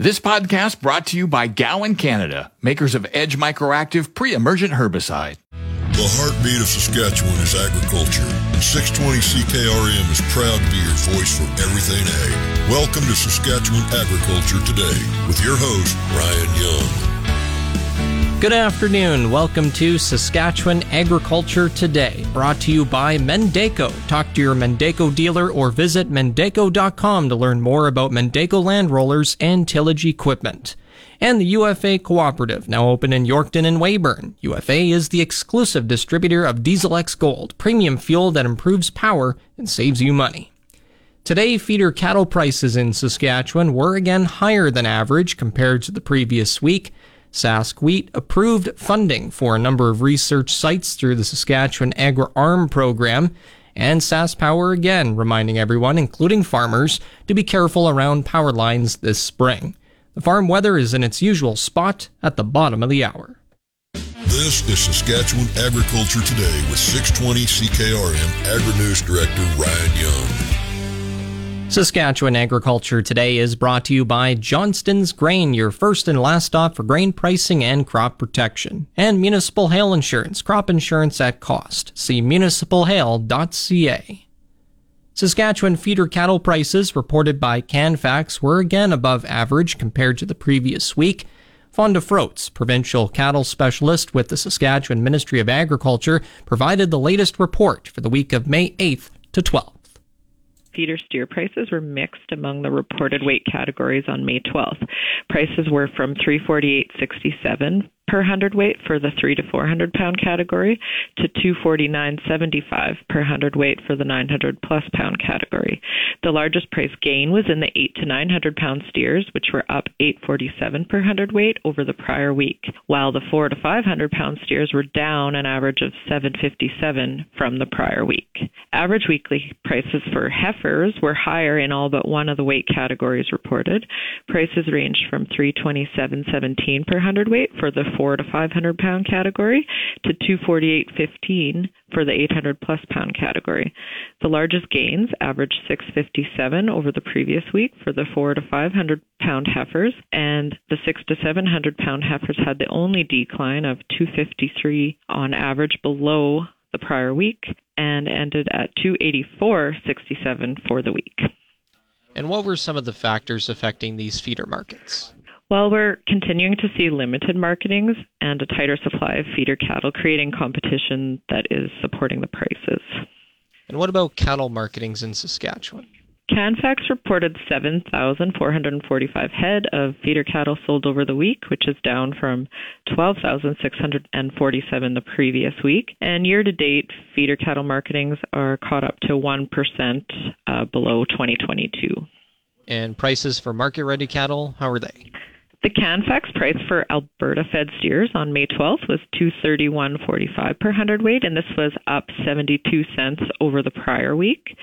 This podcast brought to you by Gowan Canada, makers of Edge Microactive pre-emergent herbicide. The heartbeat of Saskatchewan is agriculture, and 620 CKRM is proud to be your voice for everything ag. Welcome to Saskatchewan Agriculture Today with your host, Ryan Young. Good afternoon. Welcome to Saskatchewan Agriculture Today, brought to you by Mandako. Talk to your Mandako dealer or visit mandako.com to learn more about Mandako land rollers and tillage equipment. And the UFA Cooperative, now open in Yorkton and Weyburn. UFA is the exclusive distributor of Diesel X Gold, premium fuel that improves power and saves you money. Today, feeder cattle prices in Saskatchewan were again higher than average compared to the previous week. Wheat approved funding for a number of research sites through the Saskatchewan Agri-ARM program, and SaskPower again reminding everyone, including farmers, to be careful around power lines this spring. The farm weather is in its usual spot at the bottom of the hour. This is Saskatchewan Agriculture Today with 620 CKRM Agri News Director Ryan Young. Saskatchewan Agriculture Today is brought to you by Johnston's Grain, your first and last stop for grain pricing and crop protection, and Municipal Hail Insurance, crop insurance at cost. See municipalhail.ca. Saskatchewan feeder cattle prices reported by Canfax were again above average compared to the previous week. Fonda Froats, provincial cattle specialist with the Saskatchewan Ministry of Agriculture, provided the latest report for the week of May 8th to 12th feeder steer prices were mixed among the reported weight categories on May 12th. Prices were from 348.67 per hundredweight for the 3 to 400 pound category to 249.75 per hundredweight for the 900 plus pound category. The largest price gain was in the 8 to 900 pound steers, which were up 847 per hundredweight over the prior week, while the 4 to 500 pound steers were down an average of 757 from the prior week. Average weekly prices for heifers were higher in all but one of the weight categories reported. Prices ranged from 327.17 per hundredweight for the 4 to 500 pound category to 248.15 for the 800 plus pound category. The largest gains averaged 657 over the previous week for the 4 to 500 pound heifers, and the 6 to 700 pound heifers had the only decline of 253 on average below the prior week and ended at 284.67 for the week. And what were some of the factors affecting these feeder markets? Well, we're continuing to see limited marketings and a tighter supply of feeder cattle, creating competition that is supporting the prices. And what about cattle marketings in Saskatchewan? Canfax reported 7,445 head of feeder cattle sold over the week, which is down from 12,647 the previous week. And year to date, feeder cattle marketings are caught up to 1% uh, below 2022. And prices for market ready cattle, how are they? The Canfax price for Alberta fed steers on May 12th was 231.45 per hundredweight, and this was up 72 cents over the prior week,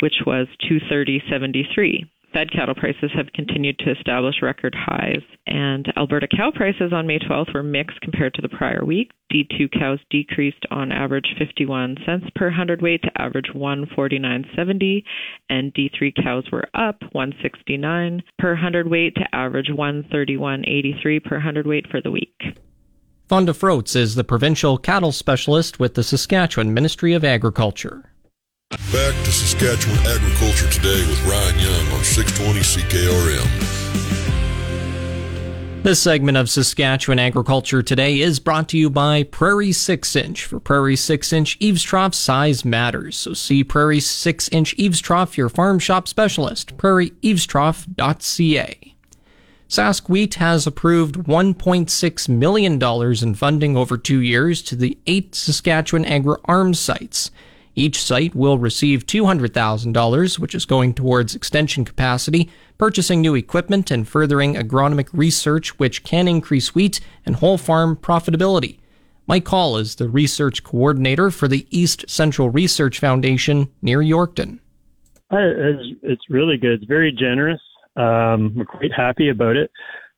which was 230.73. Fed cattle prices have continued to establish record highs, and Alberta cow prices on May 12th were mixed compared to the prior week. D2 cows decreased on average 51 cents per hundredweight to average 149.70, and D3 cows were up 169 per hundredweight to average 131.83 per hundredweight for the week. Fonda Froats is the provincial cattle specialist with the Saskatchewan Ministry of Agriculture. Back to Saskatchewan Agriculture Today with Ryan Young on 620 CKRM. This segment of Saskatchewan Agriculture Today is brought to you by Prairie 6 Inch. For Prairie 6 Inch Eaves Trough, size matters. So see Prairie 6 Inch Eaves Trough, your farm shop specialist. PrairieEavesTrough.ca. Sask Wheat has approved $1.6 million in funding over two years to the eight Saskatchewan Agri-ARM sites. Each site will receive $200,000, which is going towards extension capacity, purchasing new equipment, and furthering agronomic research, which can increase wheat and whole farm profitability. Mike Hall is the research coordinator for the East Central Research Foundation near Yorkton. It's, really good. It's very generous. Um, we're quite happy about it.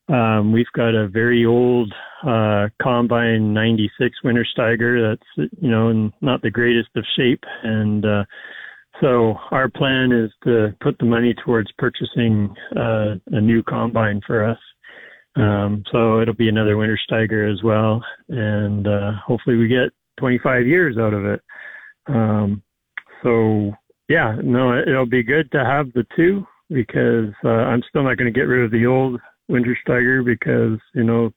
Um, we've got a very old uh, combine 96 Wintersteiger that's you know not the greatest of shape, and uh, so our plan is to put the money towards purchasing uh, a new combine for us. Um, so it'll be another Wintersteiger as well, and uh, hopefully we get 25 years out of it. Um, so yeah, no, it'll be good to have the two because uh, I'm still not going to get rid of the old Wintersteiger because you know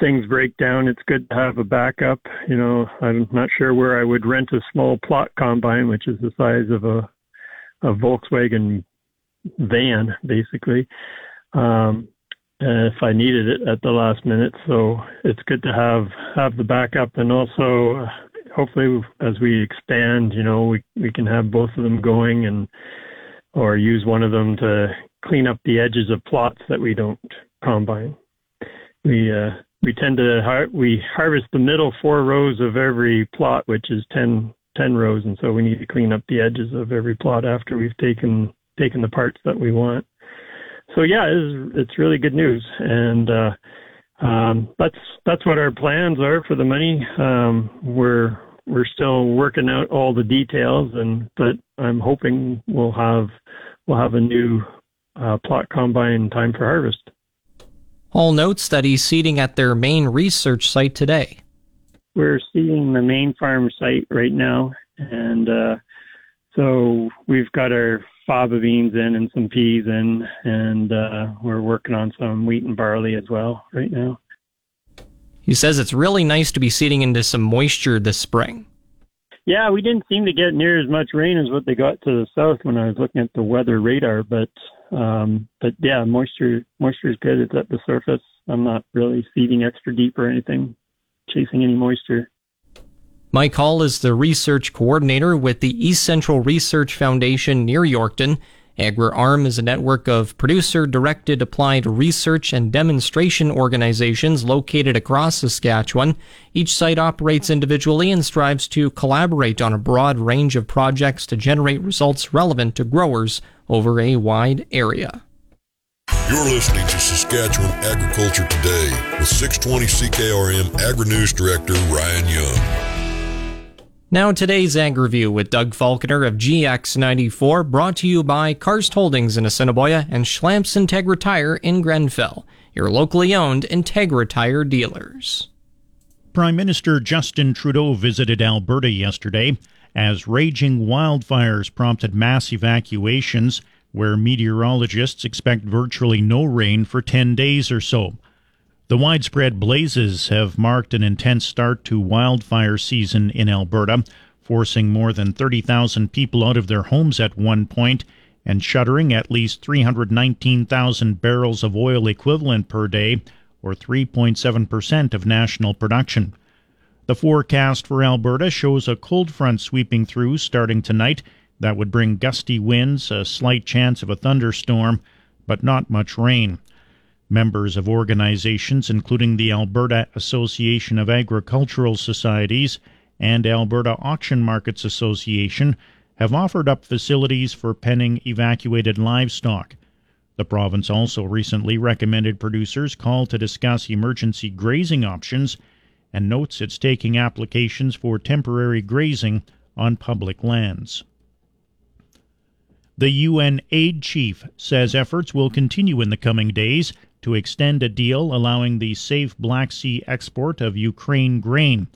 things break down. It's good to have a backup. You know, I'm not sure where I would rent a small plot combine, which is the size of a a Volkswagen van, basically. Um, if I needed it at the last minute, so it's good to have have the backup, and also hopefully as we expand, you know, we we can have both of them going and or use one of them to clean up the edges of plots that we don't combine. We uh, we tend to har- we harvest the middle four rows of every plot, which is 10, 10 rows, and so we need to clean up the edges of every plot after we've taken taken the parts that we want. So yeah, it's it's really good news, and uh, um, that's that's what our plans are for the money. Um, we're we're still working out all the details, and but I'm hoping we'll have we'll have a new uh, plot combine time for harvest. Hall notes that he's seeding at their main research site today. We're seeding the main farm site right now, and uh, so we've got our faba beans in and some peas in, and uh, we're working on some wheat and barley as well right now. He says it's really nice to be seeding into some moisture this spring. Yeah, we didn't seem to get near as much rain as what they got to the south when I was looking at the weather radar, but um, but yeah, moisture moisture is good. It's at the surface. I'm not really seeding extra deep or anything, chasing any moisture. Mike Hall is the research coordinator with the East Central Research Foundation near Yorkton. AgriArm is a network of producer directed applied research and demonstration organizations located across Saskatchewan. Each site operates individually and strives to collaborate on a broad range of projects to generate results relevant to growers over a wide area. You're listening to Saskatchewan Agriculture Today with 620 CKRM Agri News Director Ryan Young. Now, today's Ag Review with Doug Falconer of GX94, brought to you by Karst Holdings in Assiniboia and Schlamps Integra Tire in Grenfell, your locally owned Integra Tire dealers. Prime Minister Justin Trudeau visited Alberta yesterday as raging wildfires prompted mass evacuations, where meteorologists expect virtually no rain for 10 days or so. The widespread blazes have marked an intense start to wildfire season in Alberta, forcing more than 30,000 people out of their homes at one point and shuttering at least 319,000 barrels of oil equivalent per day, or 3.7% of national production. The forecast for Alberta shows a cold front sweeping through starting tonight that would bring gusty winds, a slight chance of a thunderstorm, but not much rain. Members of organizations including the Alberta Association of Agricultural Societies and Alberta Auction Markets Association have offered up facilities for penning evacuated livestock. The province also recently recommended producers call to discuss emergency grazing options and notes it's taking applications for temporary grazing on public lands. The UN aid chief says efforts will continue in the coming days to extend a deal allowing the safe Black Sea export of Ukraine grain.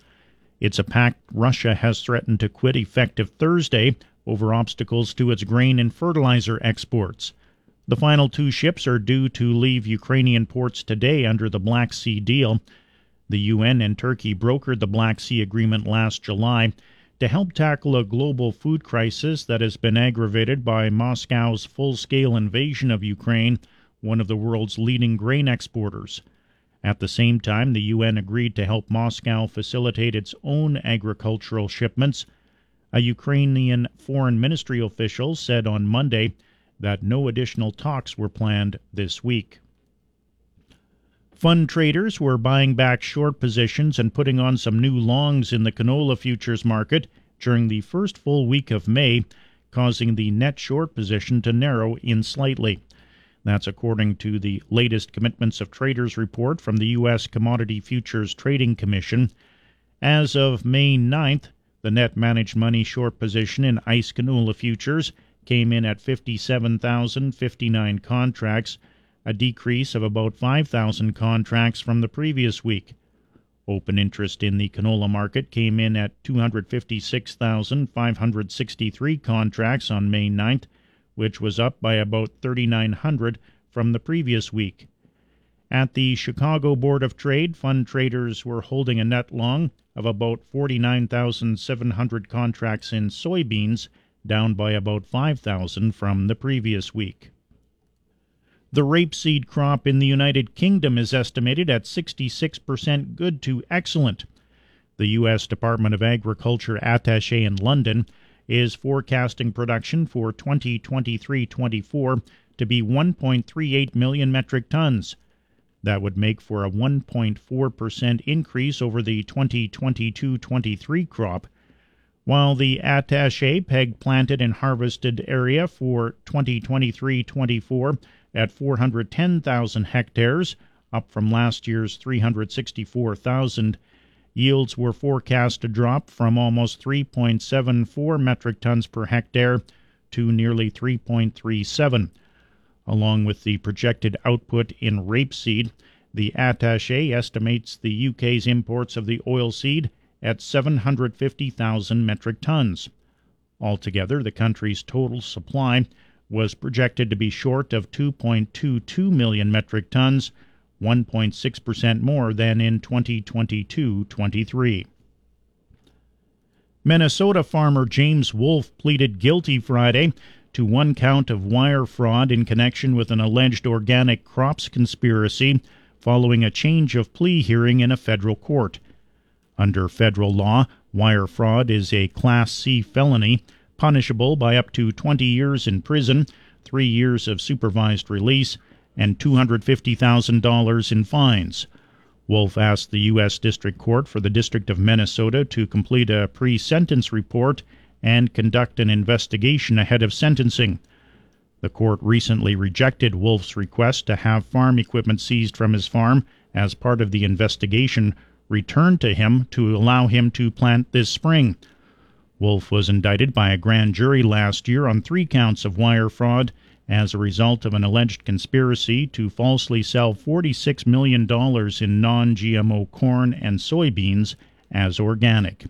It's a pact Russia has threatened to quit effective Thursday over obstacles to its grain and fertilizer exports. The final two ships are due to leave Ukrainian ports today under the Black Sea deal. The UN and Turkey brokered the Black Sea Agreement last July to help tackle a global food crisis that has been aggravated by Moscow's full scale invasion of Ukraine one of the world's leading grain exporters. At the same time, the UN agreed to help Moscow facilitate its own agricultural shipments. A Ukrainian foreign ministry official said on Monday that no additional talks were planned this week. Fund traders were buying back short positions and putting on some new longs in the canola futures market during the first full week of May, causing the net short position to narrow in slightly. That's according to the latest Commitments of Traders report from the U.S. Commodity Futures Trading Commission. As of May 9th, the net managed money short position in ICE canola futures came in at 57,059 contracts, a decrease of about 5,000 contracts from the previous week. Open interest in the canola market came in at 256,563 contracts on May 9th, which was up by about 3,900 from the previous week. At the Chicago Board of Trade, fund traders were holding a net long of about 49,700 contracts in soybeans, down by about 5,000 from the previous week. The rapeseed crop in the United Kingdom is estimated at 66% good to excellent. The U.S. Department of Agriculture attache in London is forecasting production for 2023 24 to be 1.38 million metric tons. That would make for a 1.4% increase over the 2022 23 crop, while the attache peg planted and harvested area for 2023 24 at 410,000 hectares, up from last year's 364,000. Yields were forecast to drop from almost 3.74 metric tons per hectare to nearly 3.37. Along with the projected output in rapeseed, the attache estimates the UK's imports of the oilseed at 750,000 metric tons. Altogether, the country's total supply was projected to be short of 2.22 million metric tons, 1.6% more than in 2022 23. Minnesota farmer James Wolf pleaded guilty Friday to one count of wire fraud in connection with an alleged organic crops conspiracy following a change of plea hearing in a federal court. Under federal law, wire fraud is a Class C felony punishable by up to 20 years in prison, three years of supervised release, and $250,000 in fines. Wolf asked the U.S. District Court for the District of Minnesota to complete a pre sentence report and conduct an investigation ahead of sentencing. The court recently rejected Wolf's request to have farm equipment seized from his farm as part of the investigation returned to him to allow him to plant this spring. Wolf was indicted by a grand jury last year on three counts of wire fraud as a result of an alleged conspiracy to falsely sell $46 million in non GMO corn and soybeans as organic.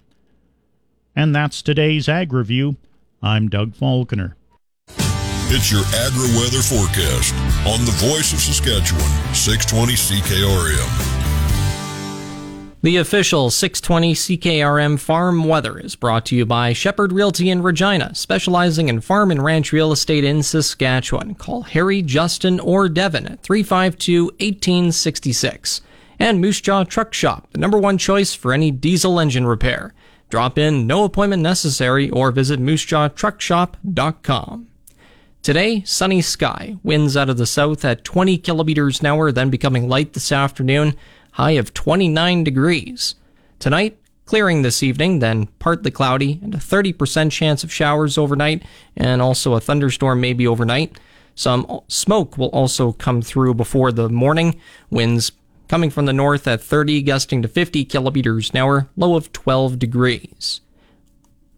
And that's today's Ag Review. I'm Doug Falconer. It's your agri weather forecast on the voice of Saskatchewan, 620 CKRM. The official 620 CKRM farm weather is brought to you by Shepherd Realty in Regina, specializing in farm and ranch real estate in Saskatchewan. Call Harry, Justin, or Devin at 352 1866. And Moose Jaw Truck Shop, the number one choice for any diesel engine repair. Drop in, no appointment necessary, or visit moosejawtruckshop.com. Today, sunny sky, winds out of the south at 20 kilometers an hour, then becoming light this afternoon high of 29 degrees. Tonight, clearing this evening, then partly cloudy and a 30% chance of showers overnight, and also a thunderstorm maybe overnight. Some smoke will also come through before the morning. Winds coming from the north at 30, gusting to 50 kilometers an hour, low of 12 degrees.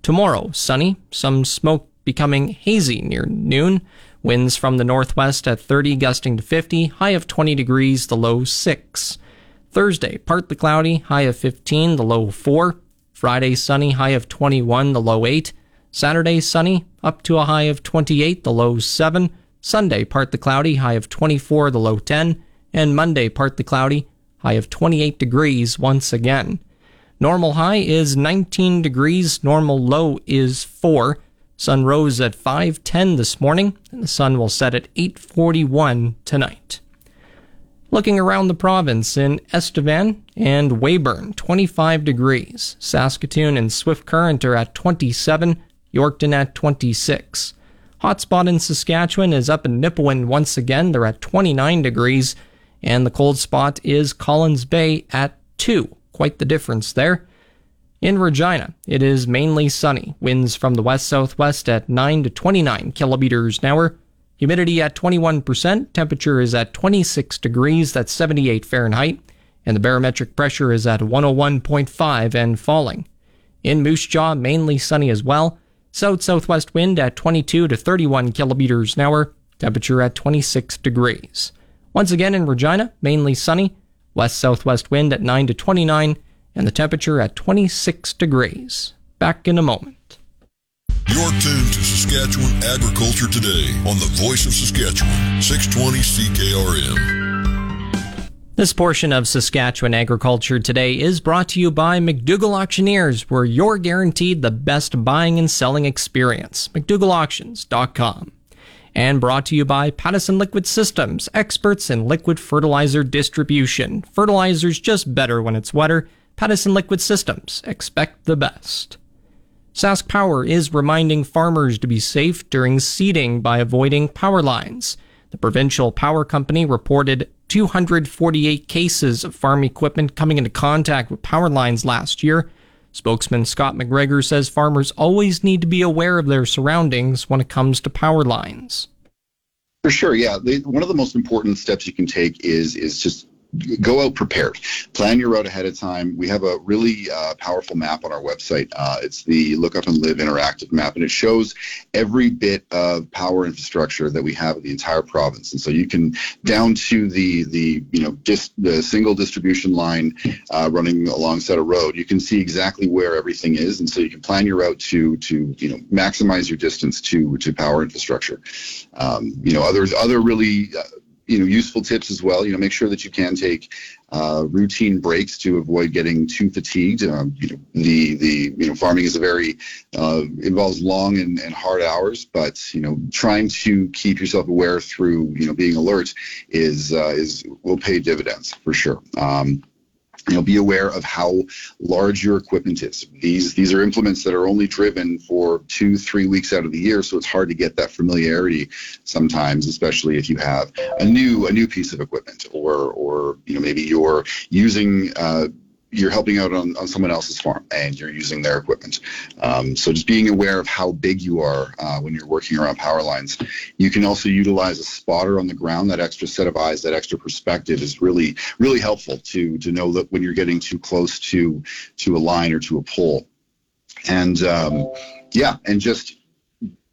Tomorrow, sunny, some smoke becoming hazy near noon. Winds from the northwest at 30, gusting to 50, high of 20 degrees, the low 6. Thursday, partly cloudy, high of 15, the low 4. Friday, sunny, high of 21, the low 8. Saturday, sunny, up to a high of 28, the low 7. Sunday, partly cloudy, high of 24, the low 10. And Monday, partly cloudy, high of 28 degrees once again. Normal high is 19 degrees, normal low is 4. Sun rose at 5:10 this morning, and the sun will set at 8:41 tonight. Looking around the province in Estevan and Weyburn, 25 degrees. Saskatoon and Swift Current are at 27, Yorkton at 26. Hotspot in Saskatchewan is up in Nipawin once again. They're at 29 degrees. And the cold spot is Collins Bay at 2. Quite the difference there. In Regina, it is mainly sunny. Winds from the west southwest at 9 to 29 kilometers an hour. Humidity at 21%. Temperature is at 26 degrees. That's 78 Fahrenheit. And the barometric pressure is at 101.5 and falling. In Moose Jaw, mainly sunny as well. South southwest wind at 22 to 31 kilometers an hour. Temperature at 26 degrees. Once again in Regina, mainly sunny. West southwest wind at 9 to 29 and the temperature at 26 degrees. Back in a moment. You're tuned to Saskatchewan Agriculture Today on the Voice of Saskatchewan, 620 CKRM. This portion of Saskatchewan Agriculture Today is brought to you by McDougall Auctioneers, where you're guaranteed the best buying and selling experience. McDougallAuctions.com. And brought to you by Pattison Liquid Systems, experts in liquid fertilizer distribution. Fertilizer's just better when it's wetter. Pattison Liquid Systems. Expect the best. Sask Power is reminding farmers to be safe during seeding by avoiding power lines. The provincial power company reported 248 cases of farm equipment coming into contact with power lines last year. Spokesman Scott McGregor says farmers always need to be aware of their surroundings when it comes to power lines. For sure, yeah. one of the most important steps you can take is is just go out prepared. Plan your route ahead of time. We have a really uh, powerful map on our website. Uh, it's the Look Up and Live interactive map, and it shows every bit of power infrastructure that we have in the entire province. And so you can down to the the you know dis, the single distribution line uh, running alongside a road. You can see exactly where everything is, and so you can plan your route to to you know maximize your distance to to power infrastructure. Um, you know, others other really uh, you know useful tips as well. You know, make sure that you can take uh, routine breaks to avoid getting too fatigued. Um, you know, the the you know farming is a very uh, involves long and, and hard hours, but you know trying to keep yourself aware through you know being alert is uh, is will pay dividends for sure. Um, you know, be aware of how large your equipment is. These these are implements that are only driven for two, three weeks out of the year, so it's hard to get that familiarity sometimes, especially if you have a new a new piece of equipment, or or you know maybe you're using uh, you're helping out on, on someone else's farm and you're using their equipment. Um, so just being aware of how big you are uh, when you're working around power lines. You can also utilize a spotter on the ground. That extra set of eyes, that extra perspective is really really helpful to to know that when you're getting too close to to a line or to a pole. And um, yeah, and just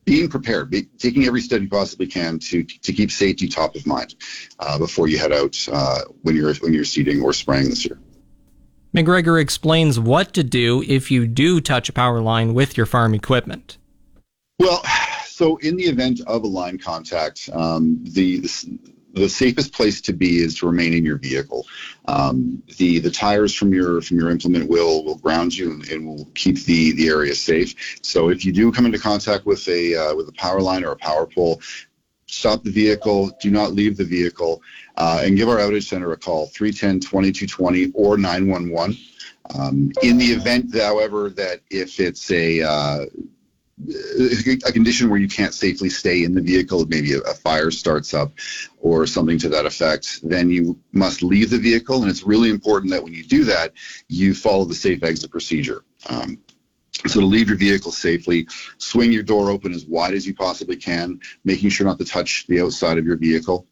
being prepared, be, taking every step you possibly can to to keep safety top of mind uh, before you head out uh, when you're when you're seeding or spraying this year. McGregor explains what to do if you do touch a power line with your farm equipment. Well, so in the event of a line contact, um, the, the, the safest place to be is to remain in your vehicle. Um, the the tires from your from your implement will will ground you and, and, will keep the the area safe. So if you do come into contact with a uh, with a power line or a power pole, stop the vehicle, do not leave the vehicle, uh, and give our outage center a call, 310-2220 or 911. Um, in the event, however, that if it's a uh, a condition where you can't safely stay in the vehicle, maybe a, a, fire starts up or something to that effect, then you must leave the vehicle. And it's really important that when you do that, you follow the safe exit procedure. Um, so to leave your vehicle safely, swing your door open as wide as you possibly can, making sure not to touch the outside of your vehicle.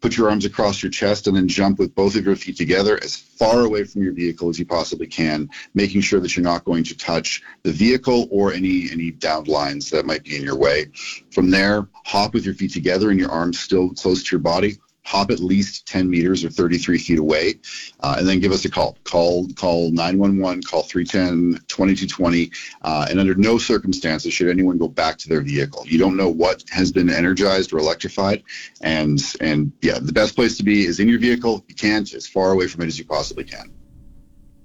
Put your arms across your chest and then jump with both of your feet together as far away from your vehicle as you possibly can, making sure that you're not going to touch the vehicle or any any downed lines that might be in your way. From there, hop with your feet together and your arms still close to your body hop at least 10 meters or 33 feet away, uh, and then give us a call. Call call 911, call 310 2220, uh, and under no circumstances should anyone go back to their vehicle. You don't know what has been energized or electrified, and and yeah, the best place to be is in your vehicle. You can't as far away from it as you possibly can.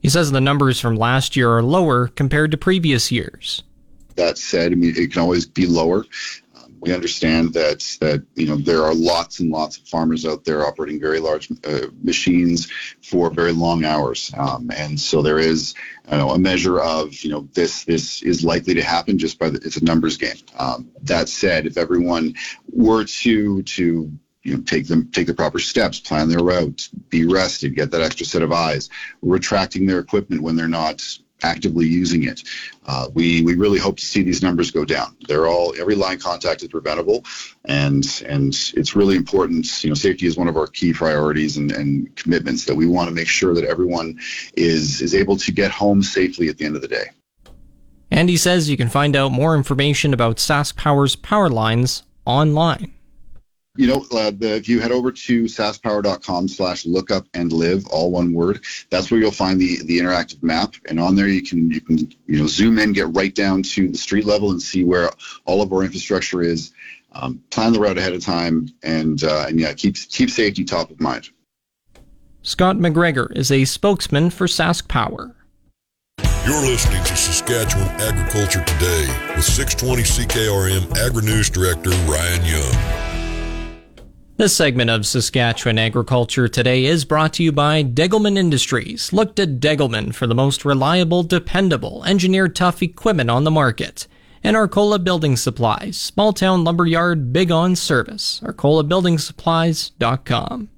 He says the numbers from last year are lower compared to previous years. That said, I mean, it can always be lower we understand that that you know there are lots and lots of farmers out there operating very large uh, machines for very long hours, um, and so there is know, a measure of you know this this is likely to happen just by the, it's a numbers game. Um, that said, if everyone were to to you know, take them, take the proper steps, plan their route, be rested, get that extra set of eyes, retracting their equipment when they're not actively using it. Uh, we we really hope to see these numbers go down. They're all every line contact is preventable, and and it's really important. You know, safety is one of our key priorities and, and commitments that we want to make sure that everyone is is able to get home safely at the end of the day. Andy says you can find out more information about Sask Power's power lines online you know, uh, the, if you head over to saskpower.com slash lookup and live, all one word, that's where you'll find the, the interactive map. And on there, you can, you can, you know, zoom in, get right down to the street level and see where all of our infrastructure is. Um, plan the route ahead of time and, uh, and yeah, keep, keep safety top of mind. Scott McGregor is a spokesman for Sask Power. You're listening to Saskatchewan Agriculture Today with 620 CKRM Agri News Director Ryan Young. This segment of Saskatchewan Agriculture Today is brought to you by Degelman Industries. Look to Degelman for the most reliable, dependable, engineered tough equipment on the market. And Arcola Building Supplies, small town lumberyard, big on service. ArcolaBuildingSupplies.com.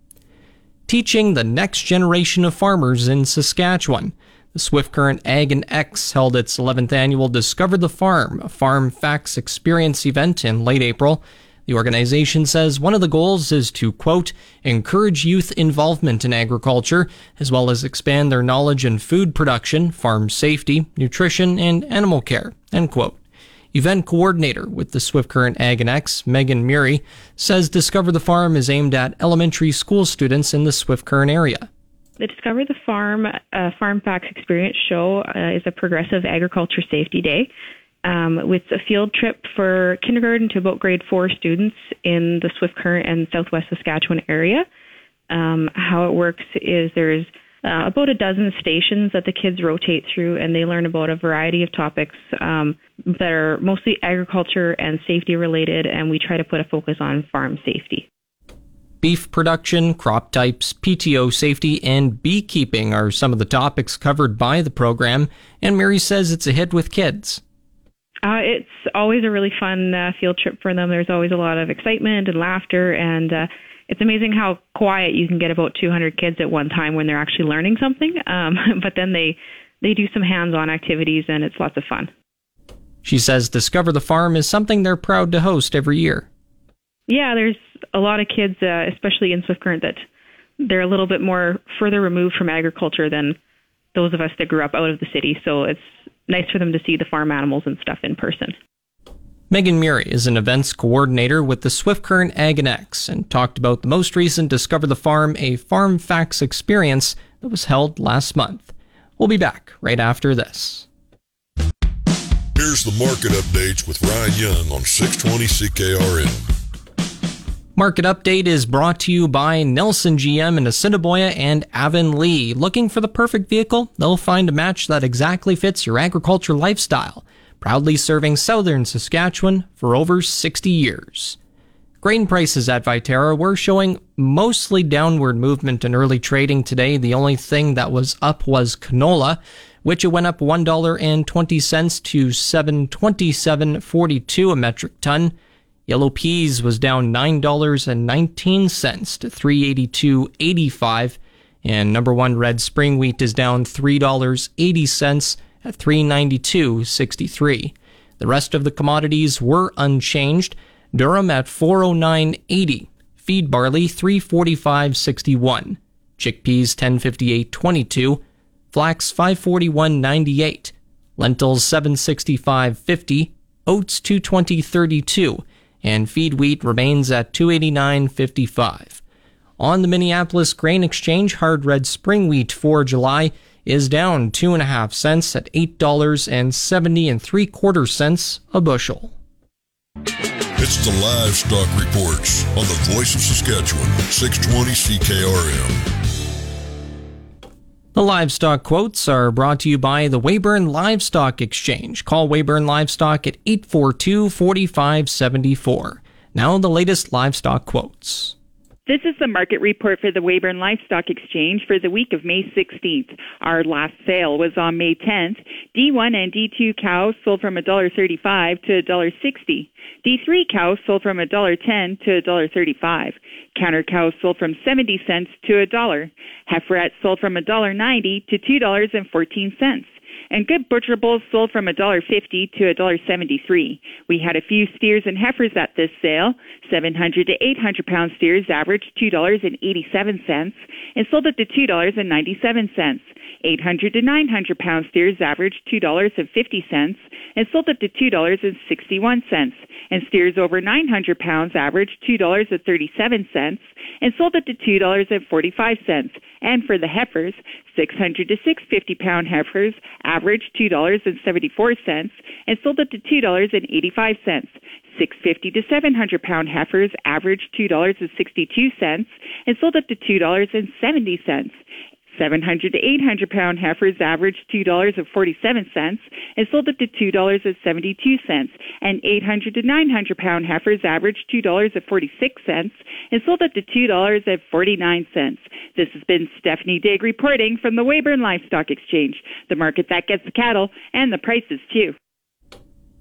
Teaching the next generation of farmers in Saskatchewan. The Swift Current Ag and Ex held its 11th annual Discover the Farm, a farm facts experience event in late April. The organization says one of the goals is to, quote, encourage youth involvement in agriculture, as well as expand their knowledge in food production, farm safety, nutrition, and animal care, end quote. Event coordinator with the Swift Current Ag and Ex, Megan Murray, says Discover the Farm is aimed at elementary school students in the Swift Current area. The Discover the Farm uh, Farm Facts Experience Show uh, is a progressive agriculture safety day um, with a field trip for kindergarten to about grade four students in the Swift Current and Southwest Saskatchewan area. Um, how it works is there's uh, about a dozen stations that the kids rotate through, and they learn about a variety of topics um, that are mostly agriculture and safety related, and we try to put a focus on farm safety. Beef production, crop types, PTO safety, and beekeeping are some of the topics covered by the program, and Murray says it's a hit with kids. Uh, it's always a really fun uh, field trip for them. There's always a lot of excitement and laughter, and uh, it's amazing how quiet you can get about 200 kids at one time when they're actually learning something. Um, but then they they do some hands-on activities, and it's lots of fun. She says Discover the Farm is something they're proud to host every year. Yeah, there's a lot of kids, uh, especially in Swift Current, that they're a little bit more further removed from agriculture than those of us that grew up out of the city. So it's nice for them to see the farm animals and stuff in person. Megan Murray is an events coordinator with the Swift Current Ag and Ex and talked about the most recent Discover the Farm, a farm facts experience that was held last month. We'll be back right after this. Here's the market updates with Ryan Young on 620 CKRM. Market Update is brought to you by Nelson GM in Assiniboia and Avonlea. Looking for the perfect vehicle? They'll find a match that exactly fits your agriculture lifestyle. Proudly serving southern Saskatchewan for over 60 years. Grain prices at Viterra were showing mostly downward movement in early trading today. The only thing that was up was canola, which it went up $1.20 to 727.42 a metric ton. Yellow peas was down $9.19 to 382.85 and number 1 red spring wheat is down $3.80 at 392.63. The rest of the commodities were unchanged. Durum at 409.80, feed barley 345.61, chickpeas 1058.22, flax 541.98, lentils 765.50, oats 220.32 and feed wheat remains at 289.55. On the Minneapolis Grain Exchange, hard red spring wheat for July is down two and a half cents at eight dollars and seventy and three quarter cents a bushel. It's the livestock reports on the Voice of Saskatchewan, 620 CKRM. The livestock quotes are brought to you by the Weyburn Livestock Exchange. Call Weyburn Livestock at 842 4574. Now, the latest livestock quotes. This is the market report for the Weyburn Livestock Exchange for the week of May 16th. Our last sale was on May 10th. D1 and D2 cows sold from $1.35 to $1.60. D3 cows sold from $1.10 to $1.35. Counter cows sold from 70 cents to a dollar. Heiferettes sold from $1.90 to $2.14 and good butcher bulls sold from $1.50 to $1.73. We had a few steers and heifers at this sale. 700 to 800 pound steers averaged $2.87 and sold at the $2.97. 800 to 900 pound steers averaged $2.50 and sold up to $2.61. And steers over 900 pounds averaged $2.37 and sold up to $2.45. And for the heifers, 600 to 650 pound heifers averaged $2.74 and sold up to $2.85. 650 to 700 pound heifers averaged $2.62 and sold up to $2.70. 700 to 800 pound heifers averaged $2.47 and sold up to $2.72, and 800 to 900 pound heifers averaged $2.46 and sold up to $2.49. This has been Stephanie Digg reporting from the Weyburn Livestock Exchange, the market that gets the cattle and the prices too.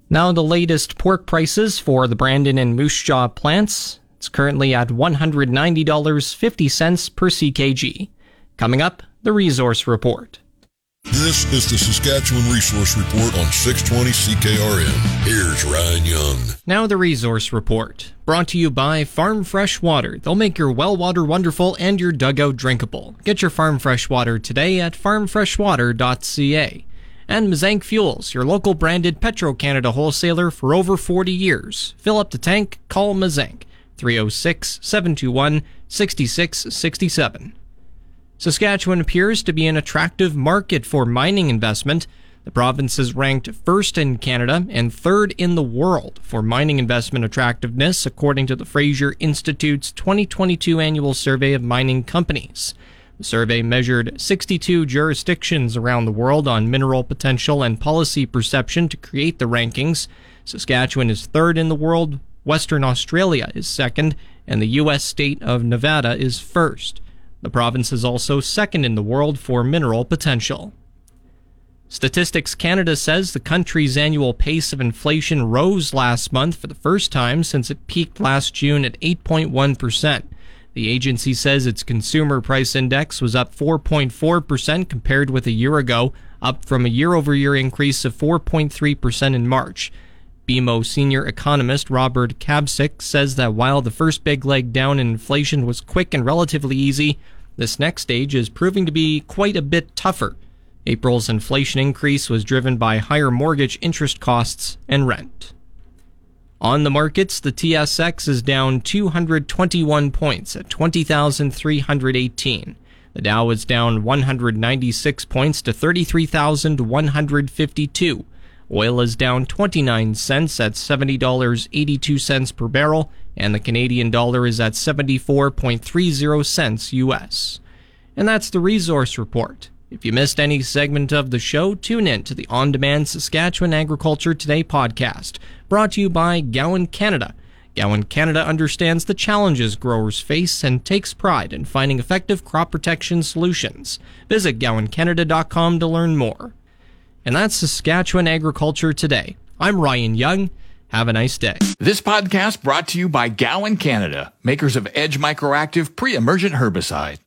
Now the latest pork prices for the Brandon and Moose Jaw plants. It's currently at $190.50 per CKG. Coming up, the Resource Report. This is the Saskatchewan Resource Report on 620 CKRM. Here's Ryan Young. Now, the Resource Report. Brought to you by Farm Fresh Water. They'll make your well water wonderful and your dugout drinkable. Get your Farm Fresh Water today at farmfreshwater.ca. And Mazank Fuels, your local branded Petro Canada wholesaler for over 40 years. Fill up the tank, call Mazank 306 721 6667. Saskatchewan appears to be an attractive market for mining investment. The province is ranked first in Canada and third in the world for mining investment attractiveness, according to the Fraser Institute's 2022 annual survey of mining companies. The survey measured 62 jurisdictions around the world on mineral potential and policy perception to create the rankings. Saskatchewan is third in the world, Western Australia is second, and the U.S. state of Nevada is first. The province is also second in the world for mineral potential. Statistics Canada says the country's annual pace of inflation rose last month for the first time since it peaked last June at 8.1%. The agency says its consumer price index was up 4.4% compared with a year ago, up from a year over year increase of 4.3% in March. BMO senior economist Robert Kavcic says that while the first big leg down in inflation was quick and relatively easy, this next stage is proving to be quite a bit tougher. April's inflation increase was driven by higher mortgage interest costs and rent. On the markets, the TSX is down 221 points at 20,318. The Dow is down 196 points to 33,152. Oil is down 29 cents at $70.82 per barrel, and the Canadian dollar is at 74.30 cents US. And that's the resource report. If you missed any segment of the show, tune in to the on demand Saskatchewan Agriculture Today podcast, brought to you by Gowan Canada. Gowan Canada understands the challenges growers face and takes pride in finding effective crop protection solutions. Visit gowancanada.com to learn more. And that's Saskatchewan Agriculture Today. I'm Ryan Young. Have a nice day. This podcast brought to you by Gowan Canada, makers of Edge Microactive pre-emergent herbicide.